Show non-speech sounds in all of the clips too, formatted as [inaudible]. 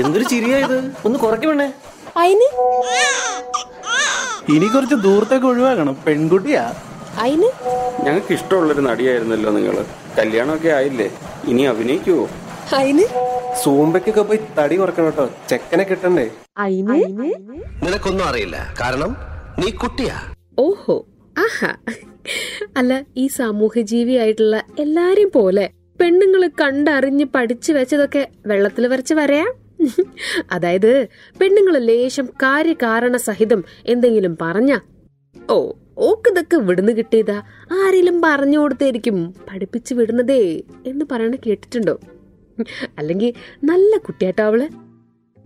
എന്തൊരു ചിരിയായത് ഒന്ന് കുറയ്ക്കണേ അയിന്? ഇനി കുറച്ച് ദൂരത്തേക്ക് ഒഴിവാക്കണം. പെൺകുട്ടിയാ. അയിന്? ഞങ്ങൾക്ക് ഇഷ്ടമുള്ളൊരു നടിയായിരുന്നല്ലോ നിങ്ങൾ. കല്യാണമൊക്കെ ആയില്ലേ? ഇനി അഭിനയിക്കുവോ? അയിന്? സൂമ്പയ്ക്കൊക്കെ പോയി തടി കുറക്കണം കേട്ടോ. ചെക്കനെ കിട്ടണ്ടേ? അയിന്? നിനക്കൊന്നും അറിയില്ല. കാരണം നീ കുട്ടിയാ. ഓഹോ. ആഹാ. അല്ല ഈ സാമൂഹ്യ ജീവി ആയിട്ടുള്ള എല്ലാരെയും പോലെ പെണ്ണുങ്ങൾ കണ്ടറിഞ്ഞ് പഠിച്ചു വെച്ചതൊക്കെ വെള്ളത്തിൽ വരച്ച് വരയാം? [laughs] അതായത് പെണ്ണുങ്ങൾ ലേശം കാര്യകാരണ സഹിതം എന്തെങ്കിലും പറഞ്ഞ? ഓ ഓക്കിതൊക്കെ വിടുന്ന് കിട്ടിയതാ. ആരെങ്കിലും പറഞ്ഞു കൊടുത്തായിരിക്കും പഠിപ്പിച്ചു വിടുന്നതേ എന്ന് പറയണ കേട്ടിട്ടുണ്ടോ? അല്ലെങ്കിൽ നല്ല കുട്ടിയാട്ടോ അവൾ?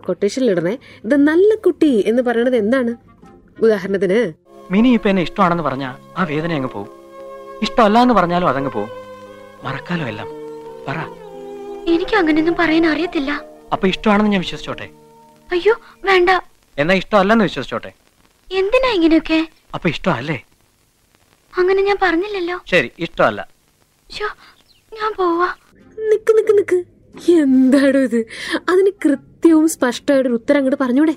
കൊട്ടേഷനിലിടണേ ഇത് നല്ല കുട്ടി എന്ന് പറയണത് എന്താണ്? ഉദാഹരണത്തിന് മിനി ഇപ്പൊ എന്നെ ഇഷ്ടമാണെന്ന് പറഞ്ഞാ ആ വേദന അങ്ങ് പോവും. ഇഷ്ടമല്ല എന്ന് പറഞ്ഞാലും അതങ്ങ് പോവും. മറക്കാലോ എല്ലാം. പറ. എനിക്ക് അങ്ങനെയൊന്നും പറയാൻ അറിയത്തില്ല. അപ്പൊ ഇഷ്ടമാണെന്ന് ഞാൻ വിശ്വസിച്ചോട്ടെ? അയ്യോ വേണ്ട. എന്നാ ഇഷ്ടമല്ലെന്ന് വിശ്വസിച്ചോട്ടെ? എന്തിനാ ഇങ്ങനെയൊക്കെ? അപ്പൊ ഇഷ്ടമല്ലേ? അങ്ങനെ ഞാൻ പറഞ്ഞില്ലല്ലോ. ശരി ഇഷ്ടമല്ല. ഞാൻ പോവാ. നിക്ക് നിക്ക് നിക്ക്. എന്താടോ ഇത്? അതിന് കൃത്യവും സ്പഷ്ടമായിട്ടൊരു ഉത്തരം അങ്ങോട്ട് പറഞ്ഞൂടെ?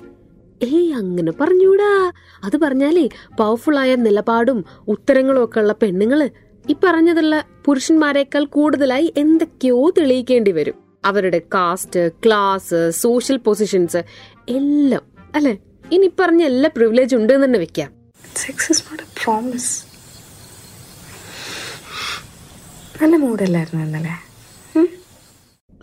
ഏയ് അങ്ങനെ പറഞ്ഞൂടാ. അത് പറഞ്ഞാലേ പവർഫുൾ ആയ നിലപാടും ഉത്തരങ്ങളും ഒക്കെ ഉള്ള പെണ്ണുങ്ങൾ ഈ പറഞ്ഞതുള്ള പുരുഷന്മാരെക്കാൾ കൂടുതലായി എന്തൊക്കെയോ തെളിയിക്കേണ്ടി വരും. അവരുടെ കാസ്റ്റ് ക്ലാസ് സോഷ്യൽ പൊസിഷൻസ് എല്ലാം അല്ലെ? ഇനി പറഞ്ഞ എല്ലാ പ്രിവിലേജ് ഉണ്ട് എന്ന് തന്നെ വെക്കാം. Sex is not a promise നല്ല മൂഡല്ലായിരുന്നു ഇന്നലെ.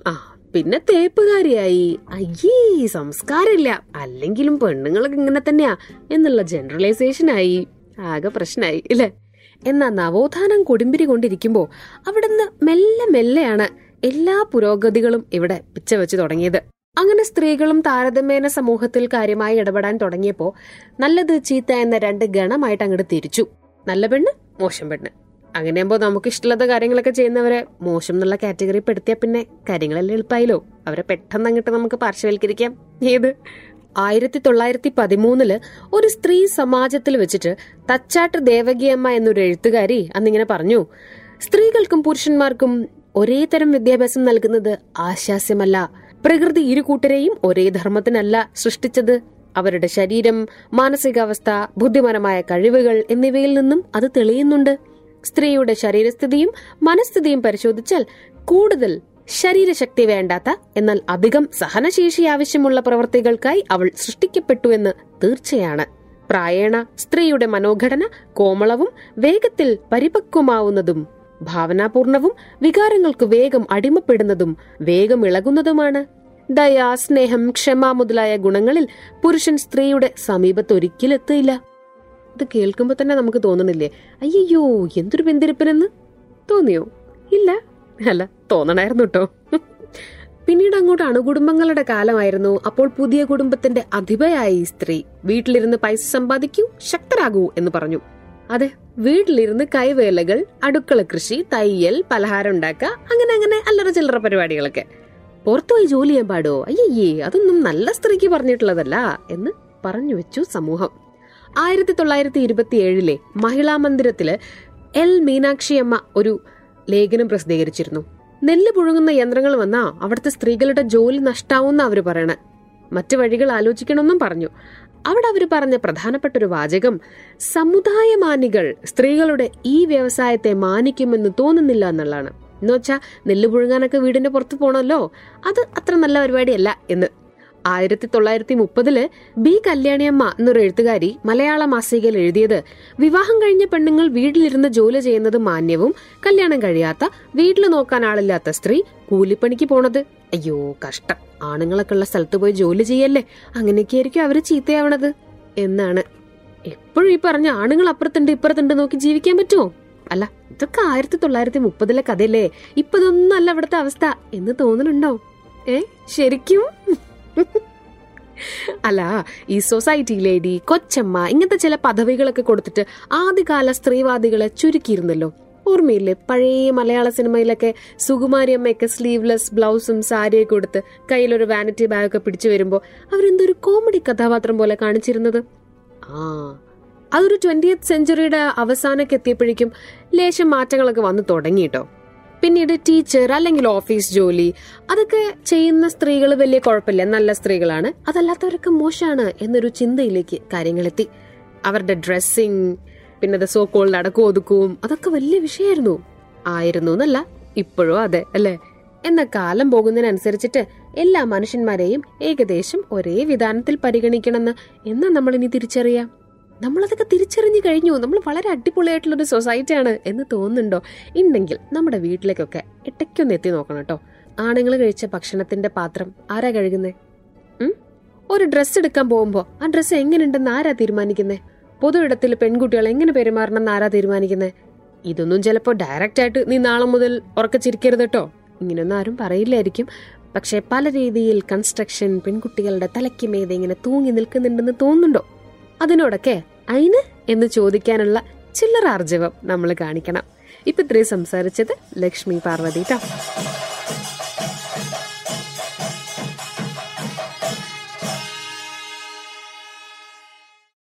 ആ പിന്നെ തേപ്പുകാരിയായി. അയ്യേ സംസ്കാരമില്ല. അല്ലെങ്കിലും പെണ്ണുങ്ങളൊക്കെ ഇങ്ങനെ തന്നെയാ എന്നുള്ള ജനറലൈസേഷൻ ആയി. ആകെ പ്രശ്നമായി ഇല്ലേ? എന്നാ നവോത്ഥാനം കൊടുമ്പിരി കൊണ്ടിരിക്കുമ്പോ അവിടുന്ന് മെല്ലെ മെല്ലെയാണ് എല്ലാ പുരോഗതികളും ഇവിടെ പിച്ച വെച്ച് തുടങ്ങിയത്. അങ്ങനെ സ്ത്രീകളും താരതമ്യേന സമൂഹത്തിൽ കാര്യമായി ഇടപെടാൻ തുടങ്ങിയപ്പോ നല്ലത് ചീത്ത എന്ന രണ്ട് ഗണമായിട്ട് അങ്ങോട്ട് തിരിച്ചു. നല്ല പെണ്ണ് മോശം പെണ്ണ്. അങ്ങനെയാകുമ്പോൾ നമുക്ക് ഇഷ്ടമുള്ള കാര്യങ്ങളൊക്കെ ചെയ്യുന്നവരെ മോശം എന്നുള്ള കാറ്റഗറി പെടുത്തിയാൽ പിന്നെ കാര്യങ്ങളെല്ലാം എളുപ്പമായല്ലോ അവരെ പെട്ടെന്ന് അങ്ങോട്ട് നമുക്ക് പാർശ്വവൽക്കരിക്കാം. ഏത്? ആയിരത്തി തൊള്ളായിരത്തി പതിമൂന്നിൽ ഒരു സ്ത്രീ സമാജത്തിൽ വെച്ചിട്ട് തച്ചാട്ട് ദേവകിയമ്മ എന്നൊരു എഴുത്തുകാരി അന്നിങ്ങനെ പറഞ്ഞു. സ്ത്രീകൾക്കും പുരുഷന്മാർക്കും ഒരേ തരം വിദ്യാഭ്യാസം നൽകുന്നത് ആശാസ്യമല്ല. പ്രകൃതി ഇരു കൂട്ടരെയും ഒരേ ധർമ്മത്തിനല്ല സൃഷ്ടിച്ചത്. അവരുടെ ശരീരം മാനസികാവസ്ഥ ബുദ്ധിപരമായ കഴിവുകൾ എന്നിവയിൽ നിന്നും അത് തെളിയുന്നുണ്ട്. സ്ത്രീയുടെ ശരീരസ്ഥിതിയും മനസ്ഥിതിയും പരിശോധിച്ചാൽ കൂടുതൽ ശരീരശക്തി വേണ്ടാത്ത എന്നാൽ അധികം സഹനശേഷി ആവശ്യമുള്ള പ്രവർത്തികൾക്കായി അവൾ സൃഷ്ടിക്കപ്പെട്ടു എന്ന് തീർച്ചയാണ്. പ്രായണ സ്ത്രീയുടെ മനോഘടന കോമളവും വേഗത്തിൽ പരിപക്വമാവുന്നതും ഭാവനാപൂർണവും വികാരങ്ങൾക്ക് വേഗം അടിമപ്പെടുന്നതും വേഗം ഇളകുന്നതുമാണ് ദയ സ്നേഹം ക്ഷമ മുതലായ ഗുണങ്ങളിൽ പുരുഷൻ സ്ത്രീയുടെ സമീപത്ത് സമീപത്തൊരിക്കലെത്തില്ല ഇത് കേൾക്കുമ്പോ തന്നെ നമുക്ക് തോന്നണില്ലേ? അയ്യോ എന്തൊരു പിന്തിരിപ്പനെന്ന് തോന്നിയോ? ഇല്ല. അല്ല തോന്നണായിരുന്നു കേട്ടോ പിന്നീട് അങ്ങോട്ട് അണുകുടുംബങ്ങളുടെ കാലമായിരുന്നു. അപ്പോൾ പുതിയ കുടുംബത്തിന്റെ അധിപയായി സ്ത്രീ. വീട്ടിലിരുന്ന് പൈസ സമ്പാദിക്കൂ ശക്തരാകൂ എന്ന് പറഞ്ഞു. അതെ വീട്ടിലിരുന്ന് കൈവേലകൾ അടുക്കള കൃഷി തയ്യൽ പലഹാരം ഉണ്ടാക്കുക അങ്ങനെ അങ്ങനെ അല്ലറ ചില്ലറ പരിപാടികളൊക്കെ. പുറത്തുപോയി ജോലി ചെയ്യാൻ പാടോ? അയ്യയ്യേ അതൊന്നും നല്ല സ്ത്രീക്ക് പറഞ്ഞിട്ടുള്ളതല്ല എന്ന് പറഞ്ഞു വെച്ചു സമൂഹം. ആയിരത്തി തൊള്ളായിരത്തി ഇരുപത്തി ഏഴിലെ മഹിളാ മന്ദിരത്തിൽ എൽ മീനാക്ഷിയമ്മ ഒരു ലേഖനം പ്രസിദ്ധീകരിച്ചിരുന്നു. നെല്ല് പുഴുങ്ങുന്ന യന്ത്രങ്ങൾ വന്നാ അവിടുത്തെ സ്ത്രീകളുടെ ജോലി നഷ്ടാവുന്ന അവർ പറയണ. മറ്റു വഴികൾ ആലോചിക്കണമെന്നും പറഞ്ഞു. അവിടെ അവർ പറഞ്ഞ പ്രധാനപ്പെട്ട ഒരു വാചകം സമുദായ മാനികൾ സ്ത്രീകളുടെ ഈ വ്യവസായത്തെ മാനിക്കുമെന്ന് തോന്നുന്നില്ല എന്നുള്ളതാണ്. എന്നുവെച്ചാ നെല്ല് പുഴുങ്ങാനൊക്കെ വീടിന്റെ പുറത്ത് പോണല്ലോ അത് അത്ര നല്ല പരിപാടിയല്ല എന്ന് ആയിരത്തി തൊള്ളായിരത്തി മുപ്പതിൽ ബി കല്യാണിയമ്മ എന്നൊരു എഴുത്തുകാരി മലയാള മാസികയിൽ എഴുതിയത്. വിവാഹം കഴിഞ്ഞ പെണ്ണുങ്ങൾ വീട്ടിലിരുന്ന് ജോലി ചെയ്യുന്നത് മാന്യവും കല്യാണം കഴിയാത്ത വീട്ടിൽ നോക്കാൻ ആളില്ലാത്ത സ്ത്രീ കൂലിപ്പണിക്ക് പോണത്. അയ്യോ കഷ്ടം. ആണുങ്ങളൊക്കെ ഉള്ള സ്ഥലത്ത് പോയി ജോലി ചെയ്യല്ലേ? അങ്ങനെയൊക്കെയായിരിക്കും അവർ ചീത്തയാവണത്. എന്നാണ്. എപ്പോഴും ഈ പറഞ്ഞ ആണുങ്ങൾ അപ്പുറത്തുണ്ട് ഇപ്പുറത്തുണ്ട് നോക്കി ജീവിക്കാൻ പറ്റുമോ? അല്ല ഇതൊക്കെ ആയിരത്തി തൊള്ളായിരത്തി മുപ്പതിലെ കഥയല്ലേ? ഇപ്പൊ ഇതൊന്നും അല്ല അവിടുത്തെ അവസ്ഥ എന്ന് തോന്നുന്നുണ്ടോ ഏ ശരിക്കും? [laughs] അല്ല ഈ സൊസൈറ്റി ലേഡി കൊച്ചമ്മ ഇങ്ങനത്തെ ചില പദവികളൊക്കെ കൊടുത്തിട്ട് ആദ്യകാല സ്ത്രീവാദികളെ ചുരുക്കിയിരുന്നല്ലോ. ഓർമ്മയില്ലേ പഴയ മലയാള സിനിമയിലൊക്കെ സുകുമാരി അമ്മയൊക്കെ സ്ലീവ്ലെസ് ബ്ലൗസും സാരിയൊക്കെ കൊടുത്ത് കയ്യിലൊരു വാനിറ്റി ബാഗൊക്കെ പിടിച്ചു വരുമ്പോൾ അവരെന്തൊരു കോമഡി കഥാപാത്രം പോലെ കാണിച്ചിരുന്നത്? ആ അതൊരു ട്വന്റിയത്ത് സെഞ്ചുറിയുടെ അവസാനമൊക്കെ എത്തിയപ്പോഴേക്കും ലേശം മാറ്റങ്ങളൊക്കെ വന്നു തുടങ്ങിട്ടോ പിന്നീട് ടീച്ചർ അല്ലെങ്കിൽ ഓഫീസ് ജോലി അതൊക്കെ ചെയ്യുന്ന സ്ത്രീകൾ വലിയ കുഴപ്പമില്ല. നല്ല സ്ത്രീകളാണ്. അതല്ലാത്തവരൊക്കെ മോശമാണ് എന്നൊരു ചിന്തയിലേക്ക് കാര്യങ്ങളെത്തി. അവരുടെ ഡ്രസ്സിങ് പിന്നെ അത് കോളിൽ അടക്കവും ഒതുക്കവും അതൊക്കെ വലിയ വിഷയമായിരുന്നു. ആയിരുന്നു എന്നല്ല ഇപ്പോഴും അതെ അല്ലേ? എന്ന കാലം പോകുന്നതിനനുസരിച്ചിട്ട് എല്ലാ മനുഷ്യന്മാരെയും ഏകദേശം ഒരേ വിധാനത്തിൽ പരിഗണിക്കണമെന്ന് എന്നാ നമ്മൾ ഇനി തിരിച്ചറിയാം. നമ്മളതൊക്കെ തിരിച്ചറിഞ്ഞു കഴിഞ്ഞു. നമ്മൾ വളരെ അടിപൊളിയായിട്ടുള്ളൊരു സൊസൈറ്റിയാണ് എന്ന് തോന്നുന്നുണ്ടോ? ഉണ്ടെങ്കിൽ നമ്മുടെ വീട്ടിലേക്കൊക്കെ ഇടയ്ക്കൊന്ന് എത്തി നോക്കണം കേട്ടോ. ആണുങ്ങൾ കഴിച്ച ഭക്ഷണത്തിന്റെ പാത്രം ആരാ കഴുകുന്നേ? ഒരു ഡ്രസ്സ് എടുക്കാൻ പോകുമ്പോൾ ആ ഡ്രസ്സ് എങ്ങനെയുണ്ടെന്ന് ആരാ തീരുമാനിക്കുന്നേ? പൊതു ഇടത്തിൽ പെൺകുട്ടികൾ എങ്ങനെ പെരുമാറണം എന്ന് ആരാ തീരുമാനിക്കുന്നേ? ഇതൊന്നും ചിലപ്പോ ഡയറക്റ്റ് ആയിട്ട് നീ നാളെ മുതൽ ഉറക്കച്ചിരിക്കരുത് കേട്ടോ. ഇങ്ങനെയൊന്നും ആരും പറയില്ലായിരിക്കും. പക്ഷെ പല രീതിയിൽ കൺസ്ട്രക്ഷൻ പെൺകുട്ടികളുടെ തലയ്ക്ക് മീതെ ഇങ്ങനെ തൂങ്ങി നിൽക്കുന്നുണ്ടെന്ന് തോന്നുന്നുണ്ടോ? അതിനോടൊക്കെ അയിന് എന്ന് ചോദിക്കാനുള്ള ചില്ലറ ആർജവം നമ്മൾ കാണിക്കണം. ഇപ്പൊ ഇത്രയും സംസാരിച്ചത് ലക്ഷ്മി പാർവതി ട്ടോ.